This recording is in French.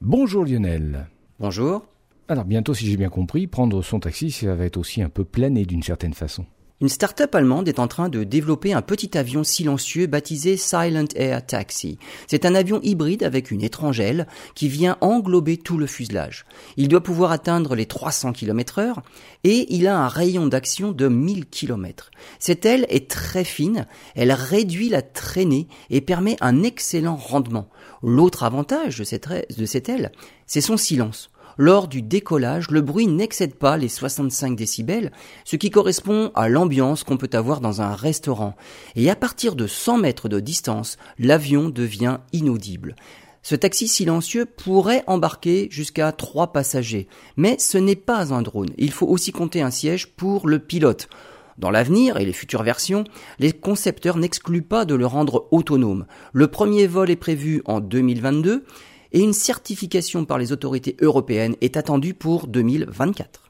Bonjour Lionel. Bonjour. Alors bientôt, si j'ai bien compris, prendre son taxi, ça va être aussi un peu plané d'une certaine façon. Une start-up allemande est en train de développer un petit avion silencieux baptisé Silent Air Taxi. C'est un avion hybride avec une étrange aile qui vient englober tout le fuselage. Il doit pouvoir atteindre les 300 km heure et il a un rayon d'action de 1000 km. Cette aile est très fine, elle réduit la traînée et permet un excellent rendement. L'autre avantage de cette, de cette aile, c'est son silence. Lors du décollage, le bruit n'excède pas les 65 décibels, ce qui correspond à l'ambiance qu'on peut avoir dans un restaurant. Et à partir de 100 mètres de distance, l'avion devient inaudible. Ce taxi silencieux pourrait embarquer jusqu'à trois passagers, mais ce n'est pas un drone. Il faut aussi compter un siège pour le pilote. Dans l'avenir et les futures versions, les concepteurs n'excluent pas de le rendre autonome. Le premier vol est prévu en 2022 et une certification par les autorités européennes est attendue pour 2024.